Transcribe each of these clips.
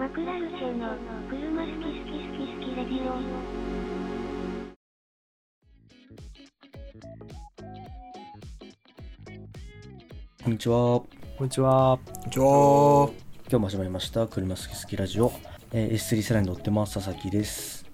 マクラルチェの車好き好き好き好きレディオこんにちは。こんにちは。こんにちは。今日も始まりました。車好き好きラジオ。えー S3 セラに乗ってます。佐々木です。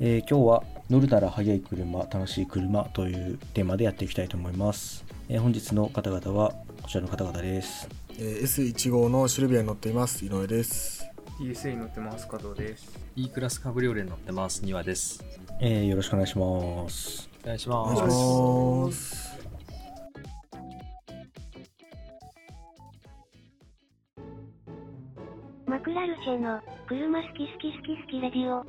えー今日は乗るなら速い車、楽しい車というテーマでやっていきたいと思います。えー本日の方々はこちらの方々です。えー S15 のシルビアに乗っています。井上です。ESA に乗ってます。加藤です。E クラスカブリオレに乗ってます。2話です。えーよろしくお願いします。お願いしおます。願いします。マクラルチェの車好き好き好き好きレディオ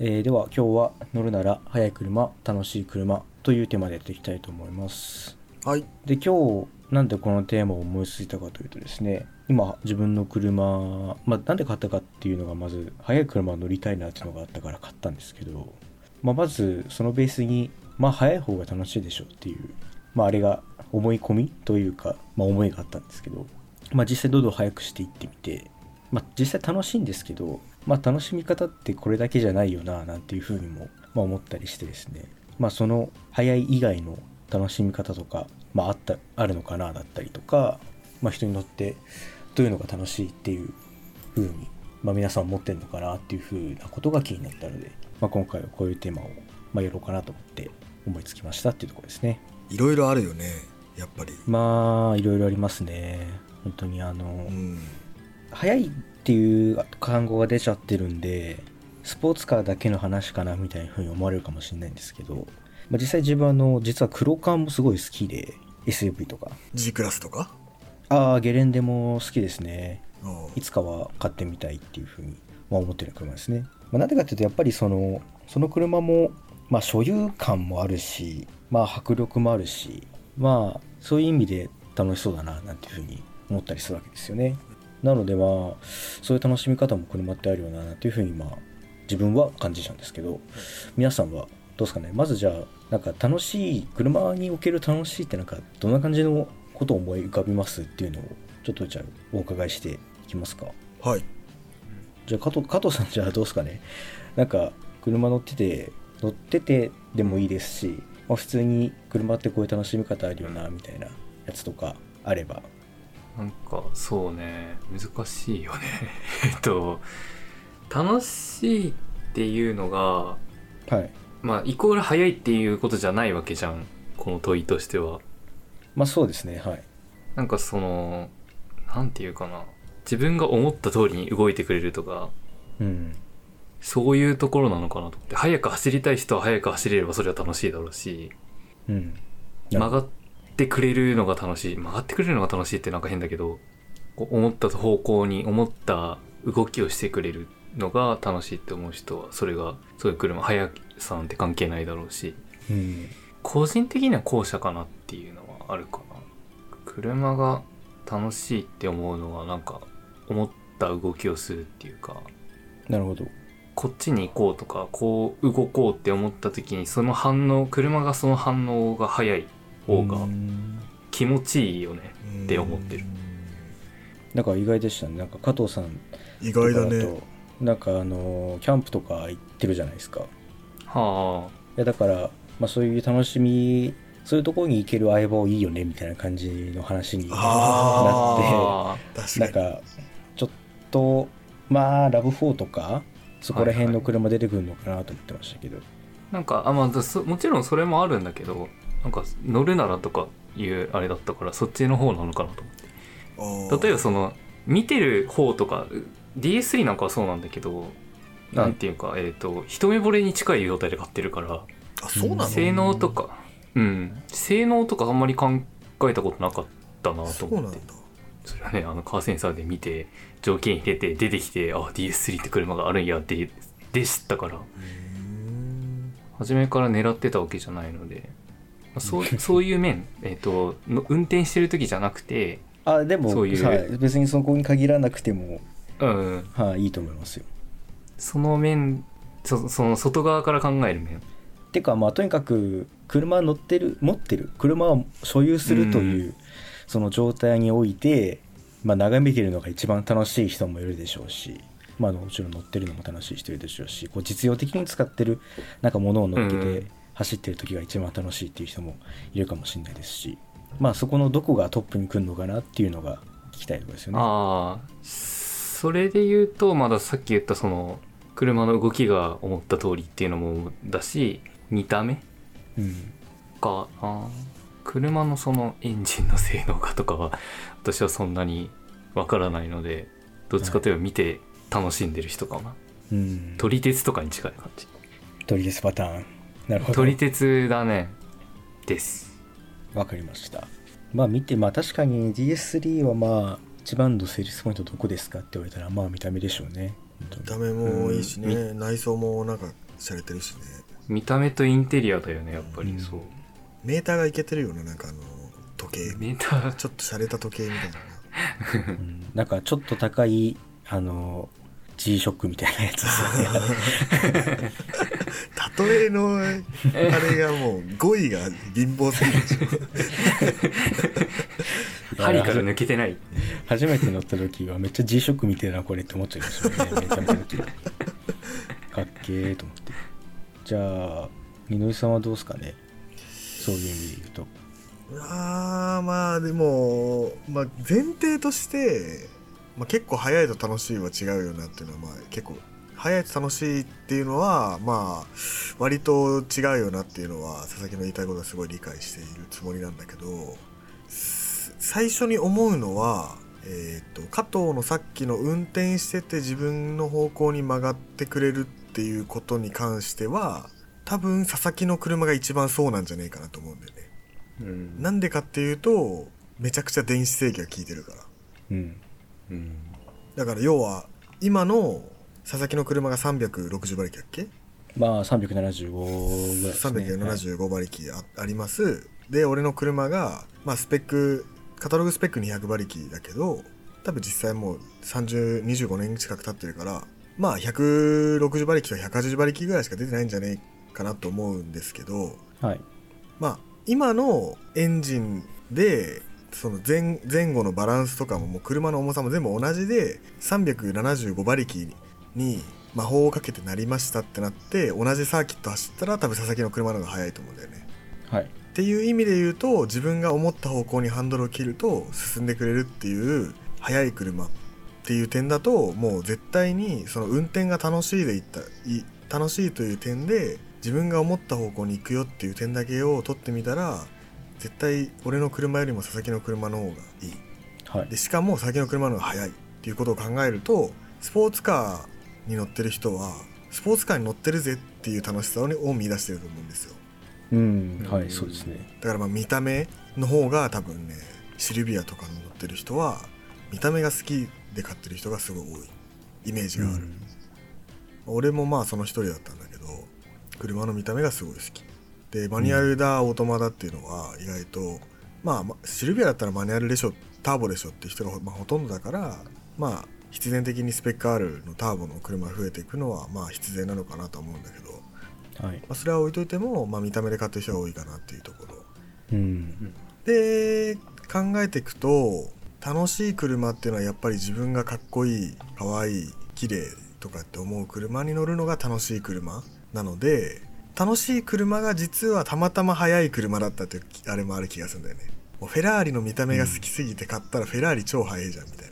えーでは今日は乗るなら速い車、楽しい車というテーマでやっていきたいと思います。はい。で今日なんでこのテーマを思いついたかというとですね今自分の車、まあ、なんで買ったかっていうのがまず速い車乗りたいなっていうのがあったから買ったんですけど、まあ、まずそのベースにまあ速い方が楽しいでしょっていう、まあ、あれが思い込みというか、まあ、思いがあったんですけど、まあ、実際どんどん速くしていってみて、まあ、実際楽しいんですけど、まあ、楽しみ方ってこれだけじゃないよななんていうふうにも、ま、思ったりしてですね、まあ、その速い以外の楽しみ方とか、まあ、あったあるのかなだったりとか、まあ、人に乗ってどういうのが楽しいっていうふうに、まあ、皆さん思ってるのかなっていうふうなことが気になったので、まあ、今回はこういうテーマを、まあ、やろうかなと思って思いつきましたっていうところですねいろいろあるよね。やっぱり。まあいろいろありますね本当にあの、うん。速いっていう単語が出ちゃってるんでスポーツカーだけの話かなみたいな風に思われるかもしれないんですけど、まあ、実際自分はあの実は黒缶もすごい好きで SUV とか。G クラスとか？ああゲレンデも好きですね。いつかは買ってみたいっていう風に、まあ、思ってる車ですね、まあ、なんでかっていうとやっぱりそのその車も、まあ、所有感もあるし、まあ、迫力もあるしまあそういう意味で楽しそうだななんていう風に思ったりするわけですよね。なのでまあそういう楽しみ方も車ってあるよなっていう風にまあ自分は感じちゃうんですけど皆さんはどうですかね。まずじゃあなんか楽しい車における楽しいってなんかどんな感じのことを思い浮かびますっていうのをちょっとじゃあお伺いしていきますかはい。じゃあ加藤加藤さんじゃあどうですかねなんか車乗ってて乗っててでもいいですし、まあ、普通に車ってこういう楽しみ方あるよなみたいなやつとかあればなんか、そうね、難しいよね。えっと、楽しいっていうのが、はいまあ、イコール早いっていうことじゃないわけじゃん。この問いとしては。まあそうですねはいなんかその、なんていうかな。自分が思った通りに動いてくれるとか、うんそういうところなのかなと思って。早く走りたい人は早く走れればそれは楽しいだろうし、うん曲がってくれるのが楽しい。曲がってくれるのが楽しいってなんか変だけど、思った方向に思った動きをしてくれるのが楽しいって思う人は、それが、そういう車、速さなんて関係ないだろうし、うん個人的には後者かなっていうのはあるかな。車が楽しいって思うのは、なんか、思った動きをするっていうか、なるほどこっちに行こうとか、こう動こうって思った時に、その反応、車がその反応が速い方がうん気持ちいいよね。って思ってるなんか意外でしたねなんか加藤さん意外だね。なんかあのキャンプとか行ってるじゃないですかはいやだから、まあ、そういう楽しみそういうところに行ける相棒いいよねみたいな感じの話になって。なんかちょっとまあラブ4とかそこら辺の車出てくるのかなと思ってましたけど、ーなんか、あ、まあそ、もちろんそれもあるんだけど、なんか、乗るならとかいうあれだったから、そっちの方なのかなと思って。例えばその、見てる方とか、DS3 なんかはそうなんだけど、なんていうか、えっ、と、一目惚れに近い状態で買ってるから、あ、そうなの？性能とか、うん、性能とかあんまり考えたことなかったなと思って。そうなんだ。。それはねあのカーセンサーで見て条件入れて出てきてあ DS3 って車があるんやってで知ったから。初めから狙ってたわけじゃないので、まあそう そういう面、えっとの運転してる時じゃなくてあでもそういうはい別にそこに限らなくても、うん。はい、いいと思いますよその面そその外側から考える面。てかまあとにかく車乗ってる持ってる。車を所有するという、うその状態において、まあ、眺めてるのが一番楽しい人もいるでしょうし、まあ、もちろん乗ってるのも楽しい人いるでしょうしこう実用的に使ってるなんか物を乗っけてうん走ってる時が一番楽しいっていう人もいるかもしれないですし、まあそこのどこがトップに来るのかなっていうのが聞きたいところですよね。ああそれで言うとまださっき言ったその車の動きが思った通りっていうのもだし見た目うん。かな。車のそのエンジンの性能かとかは私はそんなにわからないのでどっちかというと見て楽しんでる人かな。うん、撮り鉄とかに近い感じ。撮り鉄パターン。なるほど。撮り鉄だね。です。わかりました。まあ見てまあ確かに DS3 はまあ一番のセールスポイントどこですかって言われたらまあ見た目でしょうね見た目もいいしね、う内装もなんか洒落てるしね。見た目とインテリアだよねやっぱり、うん。そう。メーターがいけてるよねなんかあの時計。メーター。ちょっと洒落た時計みたいな。ねうん。なんかちょっと高いあの G ショックみたいなやつですよね 例えのあれがもう語彙が貧乏すぎるでしょ。針から抜けてない。初めて乗った時はめっちゃ G ショックみたいなこれって思っちゃいましたよね。めちゃめちゃ時か。っけーと思って。じゃあみのりさんはどうですかね？そういう意味で言うと。あーまあでも、まあ、前提として、まあ、結構早いと楽しいは違うよなっていうのは、まあ、結構早いと楽しいっていうのはまあ割と違うよなっていうのは佐々木の言いたいことはすごい理解しているつもりなんだけどす最初に思うのは、えー、と加藤のさっきの運転してて自分の方向に曲がってくれるっていうことに関しては多分佐々木の車が一番そうなんじゃねえかなと思うんだよね。うん。なんでかっていうとめちゃくちゃ電子制御が効いてるから。うん。うん。だから要は今の佐々木の車が360馬力だっけ？まあ375ぐらいですね。375馬力ああります。で俺の車が、まあ、スペックカタログスペック200馬力だけど多分実際もう3025年近く経ってるからまあ160馬力と180馬力ぐらいしか出てないんじゃねえかなと思うんですけどはい。まあ今のエンジンでその前前後のバランスとかももう車の重さも全部同じで375馬力に魔法をかけてなりましたってなって同じサーキット走ったら多分佐々木の車の方が速いと思うんだよね。はい。っていう意味で言うと自分が思った方向にハンドルを切ると進んでくれるっていう速い車っていう点だともう絶対にその運転が楽しいでいったい楽しいという点で自分が思った方向に行くよっていう点だけを取ってみたら絶対俺の車よりも佐々木の車の方がいい。はい。でしかも佐々木の車の方が速いっていうことを考えるとスポーツカーに乗ってる人はスポーツカーに乗ってるぜっていう楽しさをを見出してると思うんですよ。うんはいうんそうですね。だからまあ見た目の方が多分ねシルビアとかに乗ってる人は見た目が好きで買ってる人がすごい多い。イメージがある、俺もまあその一人だったんだけど車の見た目がすごい好き。でマニュアルだ、オートマだっていうのは意外とまあまシルビアだったらマニュアルでしょターボでしょっていう人がまあほとんどだからまあ必然的にスペック R のターボの車が増えていくのはまあ必然なのかなとは思うんだけど、まはい。あ、それは置いといても、まあ、見た目で買ってる人が多いかなっていうところ。うんで考えていくと楽しい車っていうのはやっぱり自分がかっこいいかわいい綺麗とかって思う車に乗るのが楽しい車なので楽しい車が実はたまたま速い車だったっていうあれもある気がするんだよね。もうフェラーリの見た目が好きすぎて買ったらフェラーリ超速いじゃんみたいな。さ、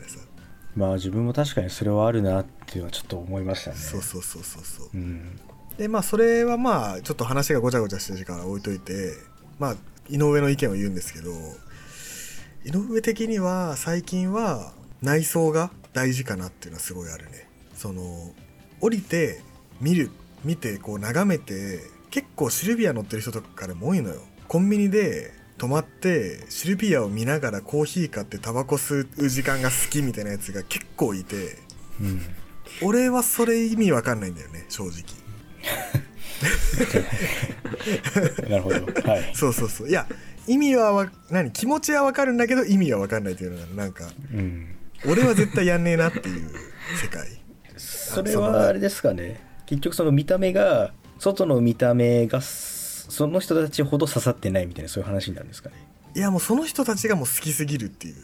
まあ自分も確かにそれはあるなっていうのはちょっと思いましたね。そうそうそうそうそう。うん。でまあそれはまあちょっと話がごちゃごちゃしてるから置いといてまあ井上の意見を言うんですけど井上的には最近は内装が大事かなっていうのはすごいあるね。その降りて見る見てこう眺めて結構シルビア乗ってる人とかでも多いのよ。コンビニで泊まってシルビアを見ながらコーヒー買ってタバコ吸う時間が好きみたいなやつが結構いてうん。俺はそれ意味わかんないんだよね正直。なるほど。はい。そうそうそう。いや意味はわ何？気持ちはわかるんだけど意味はわかんないっていうのがなんかうん。俺は絶対やんねえなっていう世界。それはあれですかね。結局その見た目が外の見た目がその人たちほど刺さってないみたいなそういう話になるんですかね。いやもうその人たちがもう好きすぎるっていう。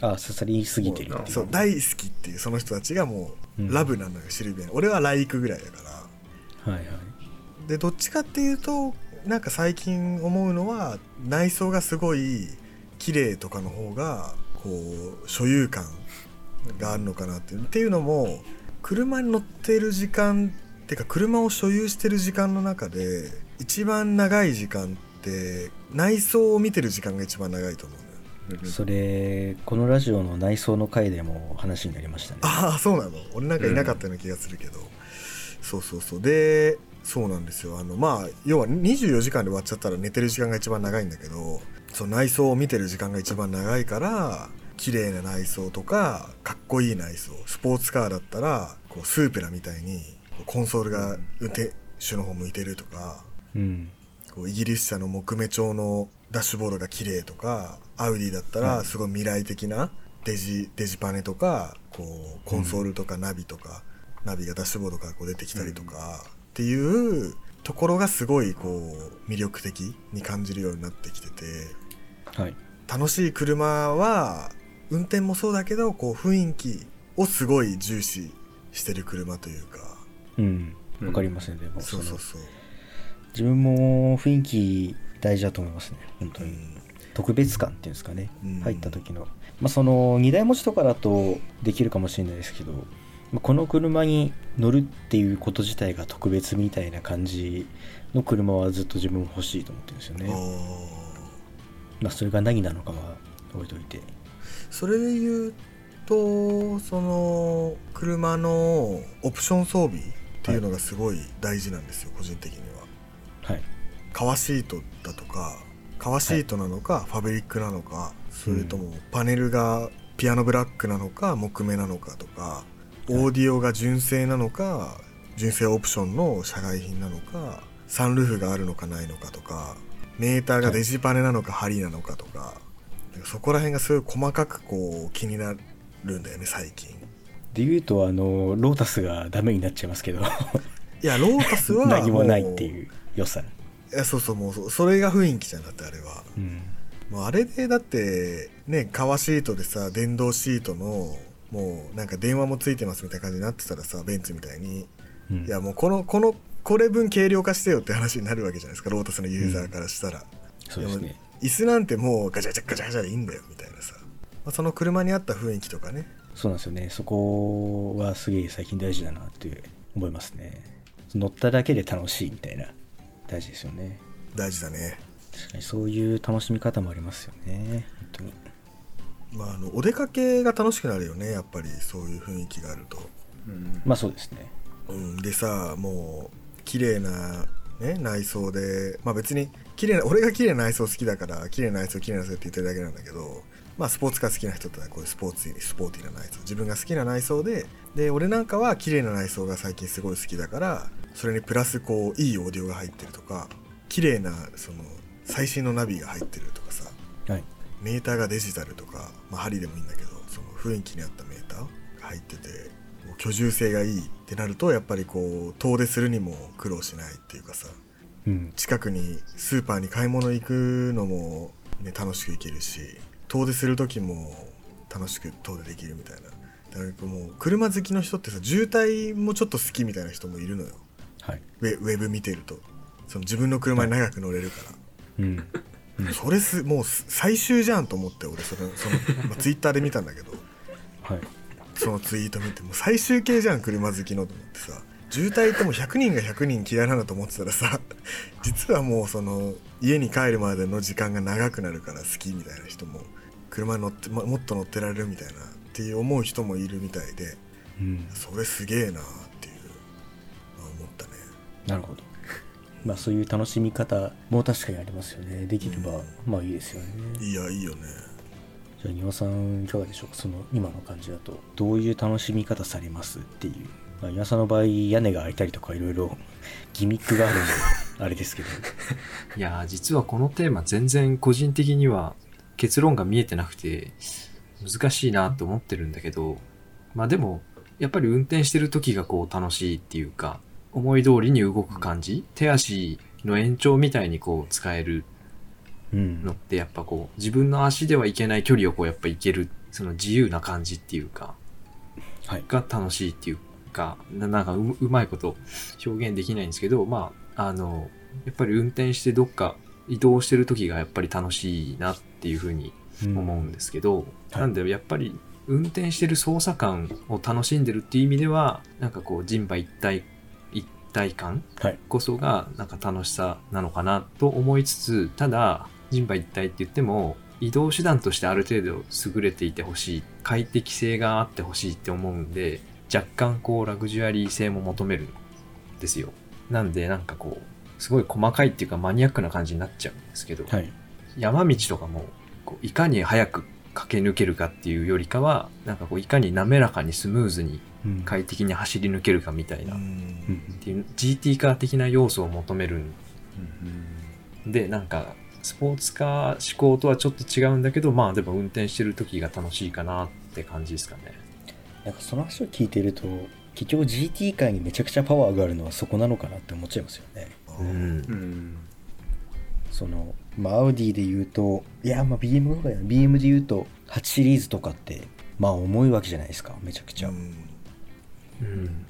あ刺さりすぎてるそう大好きっていうその人たちがもうん。うラブなのよ、シルビア俺はライクぐらいだから。はいはい。でどっちかっていうとなんか最近思うのは内装がすごい綺麗とかの方がこう所有感があるのかなっていう。っていうのも車に乗ってる時間っていうか車を所有してる時間の中で一番長い時間って内装を見てる時間が一番長いと思うそれこのラジオの内装の回でも話になりましたね。ああそうなの？俺なんかいなかったような気がするけど、そうそうそう。でそうなんですよ。あのまあ要は24時間で終わっちゃったら寝てる時間が一番長いんだけどその内装を見てる時間が一番長いから綺麗な内装とかかっこいい内装スポーツカーだったらこうスープラみたいにコンソールが運転手の方向いてるとかうん。こうイギリス車の木目調のダッシュボードが綺麗とかアウディだったらすごい未来的なデジデジパネとかこうコンソールとかナビとか、ナビがダッシュボードからこう出てきたりとか、っていうところがすごいこう魅力的に感じるようになってきててはい。楽しい車は運転もそうだけどこう雰囲気をすごい重視してる車というか。うん。うんわかりますねでもそうそうそう。自分も雰囲気大事だと思いますね。本当に、うん。特別感っていうんですかね。うん。入った時の。まあその2台持ちとかだとできるかもしれないですけどまあこの車に乗るっていうこと自体が特別みたいな感じの車はずっと自分も欲しいと思ってるんですよね。まあそれが何なのかは置いといて。それで言うとその車のオプション装備っていうのがすごい大事なんですよ、個人的にははい。革シートだとか革シートなのか、ファブリックなのかそれともパネルがピアノブラックなのか木目なのかとかオーディオが純正なのか純正オプションの社外品なのかサンルーフがあるのかないのかとかメーターがデジパネなのか針なのかとかそこら辺がすごい細かくこう気になるんだよね最近。で言うとあのロータスがダメになっちゃいますけど。いやロータスは 何もないっていう良さいやそうそうもうそそれが雰囲気じゃんだってあれは。うん。もうあれでだってね革シートでさ電動シートのもうなんか電話もついてますみたいな感じになってたらさベンツみたいに。うん。いやもうこのこのこれ分軽量化してよって話になるわけじゃないですかロータスのユーザーからしたら、そうですね。も椅子なんてもうガチャガチャガチャガチャでいいんだよみたいなさ、まあ、その車に合った雰囲気とかね。そうなんですよね。そこはすげえ最近大事だなって思いますね。乗っただけで楽しいみたいな大事ですよね。大事だね。確かにそういう楽しみ方もありますよね。本当に。まああのお出かけが楽しくなるよね。やっぱりそういう雰囲気があると。うん。まあそうですね。うん、でさもう綺麗な、ね、内装でまあ別に綺麗な俺が綺麗な内装好きだから綺麗な内装綺麗な内装って言ってるだけなんだけどまあスポーツカー好きな人ってこういうスポーツスポーティーな内装。自分が好きな内装でで俺なんかは綺麗な内装が最近すごい好きだからそれにプラスこういいオーディオが入ってるとか綺麗なその最新のナビが入ってるとかさはい。メーターがデジタルとか、まあ、針でもいいんだけどその雰囲気に合ったメーターが入ってて居住性がいいってなるとやっぱりこう遠出するにも苦労しないっていうかさうん。近くにスーパーに買い物行くのも、ね、楽しく行けるし遠出する時も楽しく遠出できるみたいなだからもう車好きの人ってさ渋滞もちょっと好きみたいな人もいるのよ。はい。ウェウェブ見てると。その自分の車に長く乗れるから。うん。それすもう最終じゃんと思って俺それその、まあ、ツイッターで見たんだけど。はい。そのツイート見てもう最終形じゃん車好きのと思ってさ。渋滞ってもう100人が100人嫌いなんだと思ってたらさ 実はもうその家に帰るまでの時間が長くなるから好きみたいな人も車に乗って、まもっと乗ってられるみたいなっていう思う人もいるみたいでうん。それすげえなっていう思ったね。なるほど。まあそういう楽しみ方も確かにありますよね。できればまあいいですよね。いやいいよね。じゃあ庭さんいかがでしょうか？その今の感じだと。どういう楽しみ方されますっていう、まあ、庭さんの場合屋根が開いたりとかいろいろギミックがあるんで あれですけど。いやー、実はこのテーマ全然個人的には結論が見えてなくて難しいなと思ってるんだけど、まあでも、やっぱり運転してる時がこう楽しいっていうか、思い通りに動く感じ、手足の延長みたいにこう使えるうん。のってやっぱこう自分の足では行けない距離をこうやっぱ行けるその自由な感じっていうかはい。が楽しいっていうかななんかううまいこと表現できないんですけどまああのやっぱり運転してどっか移動してる時がやっぱり楽しいなっていうふうに思うんですけど、はい。なんでやっぱり運転してる操作感を楽しんでるっていう意味ではなんかこう人馬一体一体感はい。こそがなんか楽しさなのかなと思いつつただ人馬一体って言っても移動手段としてある程度優れていてほしい快適性があってほしいって思うんで若干こうラグジュアリー性も求めるんですよ。なんでなんかこうすごい細かいっていうかマニアックな感じになっちゃうんですけど、はい。山道とかもこういかに早く駆け抜けるかっていうよりかはなんかこういかに滑らかにスムーズにうん。快適に走り抜けるかみたいな、っうん。うんていう GT カー的な要素を求めるんでなんかスポーツカー思考とはちょっと違うんだけどまあでも運転してる時が楽しいかなって感じですかね。なんかその話を聞いてると結局 GT 界にめちゃくちゃパワーがあるのはそこなのかなって思っちゃいますよね。うんうん。そのまあアウディで言うといやまあ BM とかや BM で言うと8シリーズとかってまあ重いわけじゃないですか。めちゃくちゃ、うん。うん。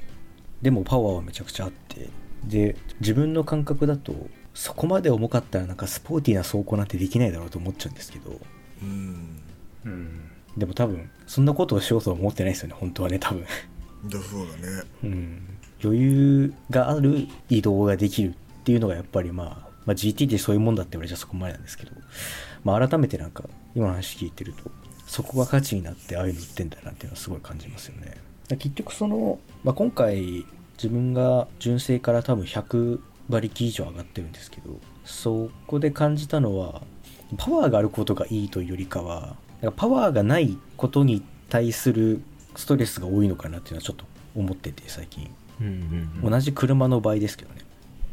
でもパワーはめちゃくちゃあって。で自分の感覚だとそこまで重かったらなんかスポーティーな走行なんてできないだろうと思っちゃうんですけど。うん。うん。でも多分そんなことをしようとは思ってないですよね。本当はね多分。だそうだね。うん。余裕がある移動ができるっていうのがやっぱりまあ、まあ、GT ってそういうもんだって言われちゃそこまでなんですけど、まあ、改めてなんか今の話聞いてるとそこが価値になってああいうの売ってんだなっていうのはすごい感じますよね。結局その、まあ、今回自分が純正から多分100馬力以上上がってるんですけどそこで感じたのはパワーがあることがいいというよりかはパワーがないことに対するストレスが多いのかなっていうのはちょっと思ってて最近。うんうん。同じ車の場合ですけどね。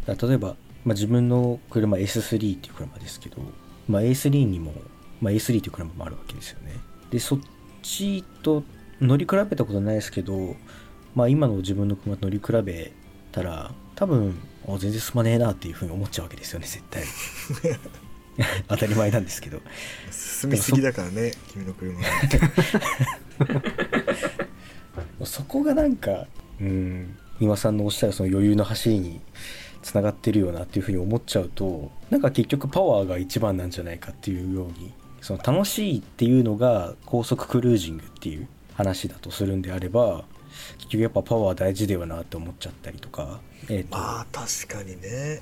例えば、まあ、自分の車 S3 っていう車ですけど、まあ、A3 にも、まあ、A3 っていう車もあるわけですよね。でそっちと乗り比べたことないですけど、まあ、今の自分の車と乗り比べたら多分あ全然進まねえなっていうふうに思っちゃうわけですよね絶対。当たり前なんですけど。進みすぎだからね君の車は。そこがなんかうん今さんのおっしゃるその余裕の走りにつながってるよなっていうふうに思っちゃうとなんか結局パワーが一番なんじゃないかっていうようにその楽しいっていうのが高速クルージングっていう話だとするんであれば結局やっぱパワー大事だよなって思っちゃったりとかえっ、と、まあ確かにね。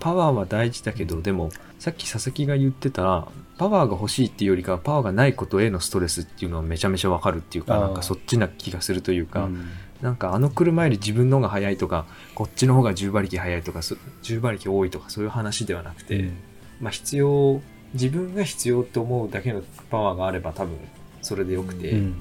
パワーは大事だけどでもさっき佐々木が言ってたパワーが欲しいっていうよりかはパワーがないことへのストレスっていうのはめちゃめちゃわかるっていうかなんかそっちな気がするというか、うんなんかあの車より自分の方が速いとかこっちの方が10馬力速いとかそ10馬力多いとかそういう話ではなくて、うん。まあ必要自分が必要と思うだけのパワーがあれば多分それでよくて、うん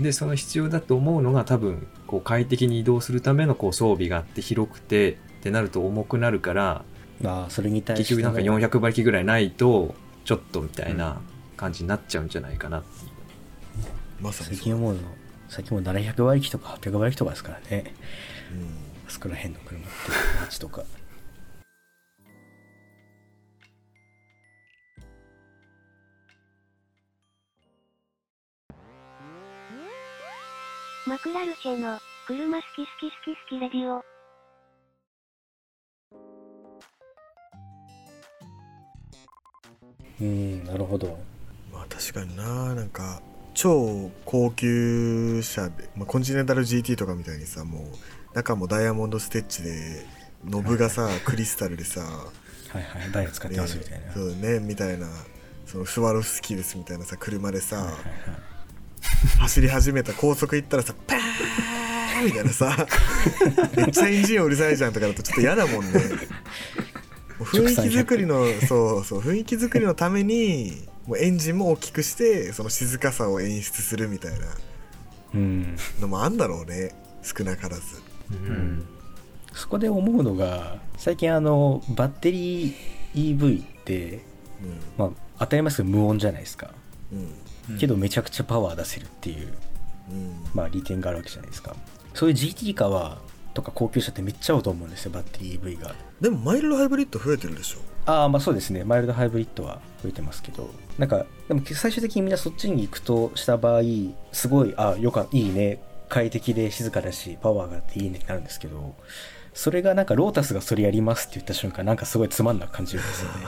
でその必要だと思うのが多分こう快適に移動するためのこう装備があって広くてってなると重くなるからまあそれに対して結局なんか400馬力ぐらいないとちょっとみたいな感じになっちゃうんじゃないかなっていう。まさにそう。最近思うの最近もう700馬力とか800馬力とかですからね。うん。あそこら辺の車って街とかマクラルシェの、車好き好き好き好きレディオ。うんなるほど。まあ確かにななんか超高級車で、まあ、コンチネンタル GT とかみたいにさもう中もダイヤモンドステッチでノブがさクリスタルでさはいはい。ダイヤ使ってますみたいな、ねそうねみたいなそのスワロフスキーですみたいなさ車でさ、はいはいはい。走り始めた高速行ったらさパーンみたいなさ めっちゃエンジンうるさいじゃんとかだとちょっと嫌だもんね。雰囲気作りのそうそう雰囲気作りのためにもうエンジンも大きくしてその静かさを演出するみたいなうん。のもあんだろうね少なからず。うん。そこで思うのが最近あのバッテリー EV って、まあ、当たり前ですけど無音じゃないですか。うん。うんけどめちゃくちゃパワー出せるっていう、うん。まあ、利点があるわけじゃないですか。そういう GT カーはとか高級車ってめっちゃ合うと思うんですよバッテリー EV が。でもマイルドハイブリッド増えてるでしょああまあそうですね。マイルドハイブリッドは増えてますけど。なんかでも最終的にみんなそっちに行くとした場合すごいあよかいいね。快適で静かだしパワーがあっていいねってなるんですけど。それがなんかロータスがそれやりますって言った瞬間なんかすごいつまんなく感じるんですよね。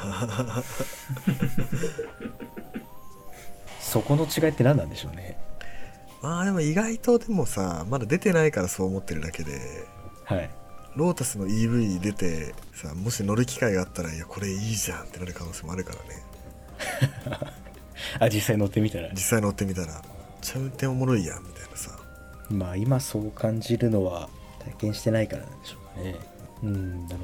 そこの違いって何なんでしょうね。まあでも意外とでもさまだ出てないからそう思ってるだけで。はいロータスの EV 出てさもし乗る機会があったらいやこれいいじゃんってなる可能性もあるからね。あ実際乗ってみたら。実際乗ってみたらめっちゃ運転おもろいやんみたいなさ。まあ今そう感じるのは体験してないからなんでしょうかねうんなる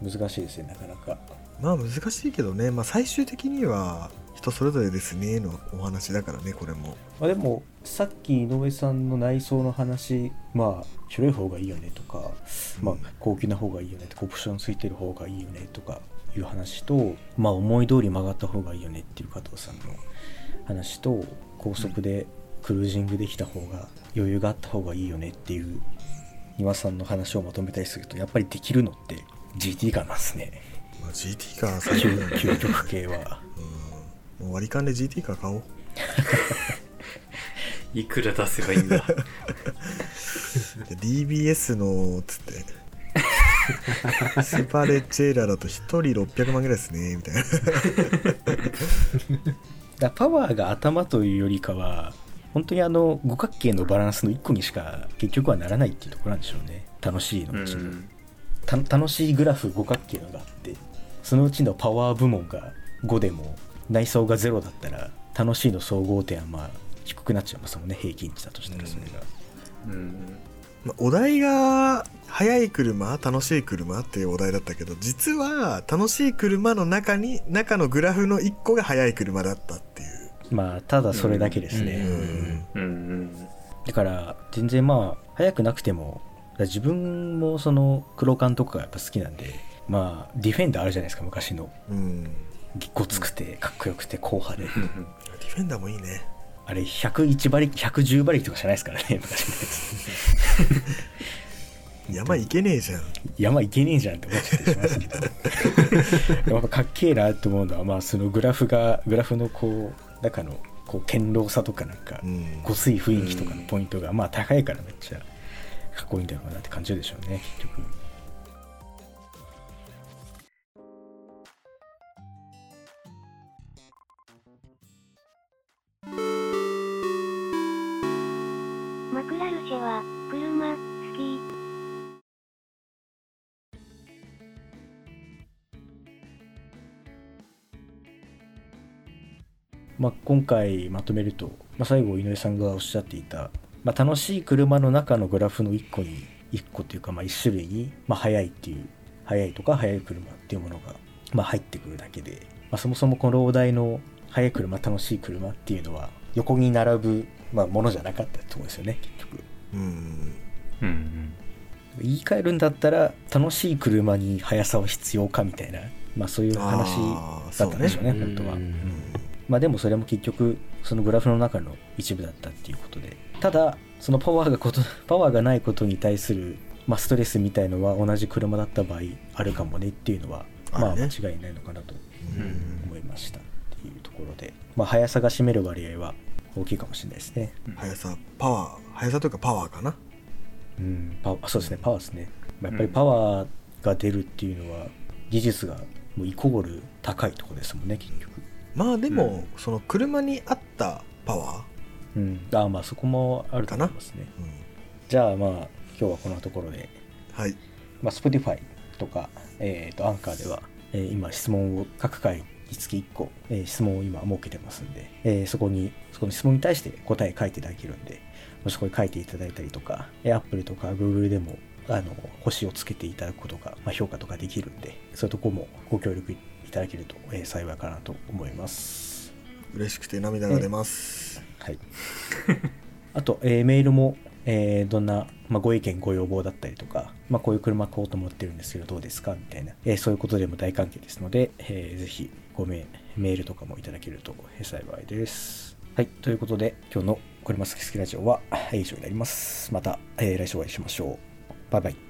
ほど難しいですねなかなかまあ難しいけどね、まあ、最終的には人それぞれですね。のお話だからねこれも。まあ、でもさっき井上さんの内装の話まあ広い方がいいよねとか、まあうん高級な方がいいよねとかオプションついてる方がいいよねとかいう話とまあ思い通り曲がった方がいいよねっていう加藤さんの話と高速でクルージングできた方が余裕があった方がいいよねっていう庭さんの話をまとめたりするとやっぱりできるのって GT カーなんですね。まあ、GT カー最初究究極系は。うん。もう割り勘で GT カー買おう。いくら出せばいいんだ？で DBS のつって。スーパーレッジェーラーだと1人600万ぐらいですねみたいな。だパワーが頭というよりかは本当にあの五角形のバランスの1個にしか結局はならないっていうところなんでしょうね。楽しいのううちに、ん。た楽しいグラフ五角形のがあってそのうちのパワー部門が5でも内装が0だったら楽しいの総合点はまあ低くなっちゃいますもんね平均値だとしたらそれが、うんまあお題が速い車楽しい車っていうお題だったけど実は楽しい車の中に中のグラフの1個が速い車だったっていう。まあただそれだけですね、うんうんうん。だから全然まあ速くなくても自分もその黒缶とかがやっぱ好きなんでまあディフェンダーあるじゃないですか昔の。うん。ごつくてかっこよくて硬派で。ディフェンダーもいいね。あれ101馬力110馬力とかじゃないですからね昔 山行けねえじゃん。山行けねえじゃんって思っちゃったりしますけど。やっぱかっけえなって思うのはまあそのグラフがグラフのこう中のこう堅牢さとかなんかうん。ごつい雰囲気とかのポイントがまあ高いからめっちゃかっこいいんだろうなって感じるでしょうね結局まあ、今回まとめると、まあ、最後井上さんがおっしゃっていた、まあ、楽しい車の中のグラフの1個に1個というか、まあ、1種類に、まあ、速いっていう速いとか速い車っていうものが、まあ、入ってくるだけで、まあ、そもそもこのお題の速い車楽しい車っていうのは横に並ぶ、まあ、ものじゃなかったってことですよね結局。うん。うんうん。言い換えるんだったら楽しい車に速さは必要かみたいな、まあ、そういう話だったんでしょうねね。本当は。うんうんまあでもそれも結局そのグラフの中の一部だったっていうことで。ただそのパワーがこと パワーがないことに対する、まあ、ストレスみたいのは同じ車だった場合あるかもねっていうのは、まあ間違いないのかなとうん思いましたっていうところで、まあ、速さが占める割合は大きいかもしれないですね。速さパワー速さというかパワーかな。うん、パワーそうですね。パワーですね、まあ、やっぱりパワーが出るっていうのは技術がもうイコール高いところですもんね結局。まあでも、うん。その車に合ったパワうん、ああまあそこもあると思いますね。ー、うん、じゃあまあ今日はこんなところで、はい。まあ、Spotify とか、えー、とアンカーでは、えー今質問を各回につき1個、えー質問を今設けてますんで、えーそこにそこの質問に対して答え書いていただけるんでもしそこに書いていただいたりとか、えー Apple とか Google でもあの星をつけていただくことが、まあ、評価とかできるんでそういうとこもご協力いただけると、えー幸いかなと思います。嬉しくて涙が出ます、はい。あと、えーメールも、えーどんな、まあ、ご意見、ご要望だったりとか、まあ、こういう車買おうと思ってるんですけど、どうですか？みたいな、えーそういうことでも大歓迎ですので、えーぜひごめメールとかもいただけるとえー幸いです。はい。ということで、今日の車好き好きラジオはえー以上になります。また、えー来週お会いしましょう。バイバイ。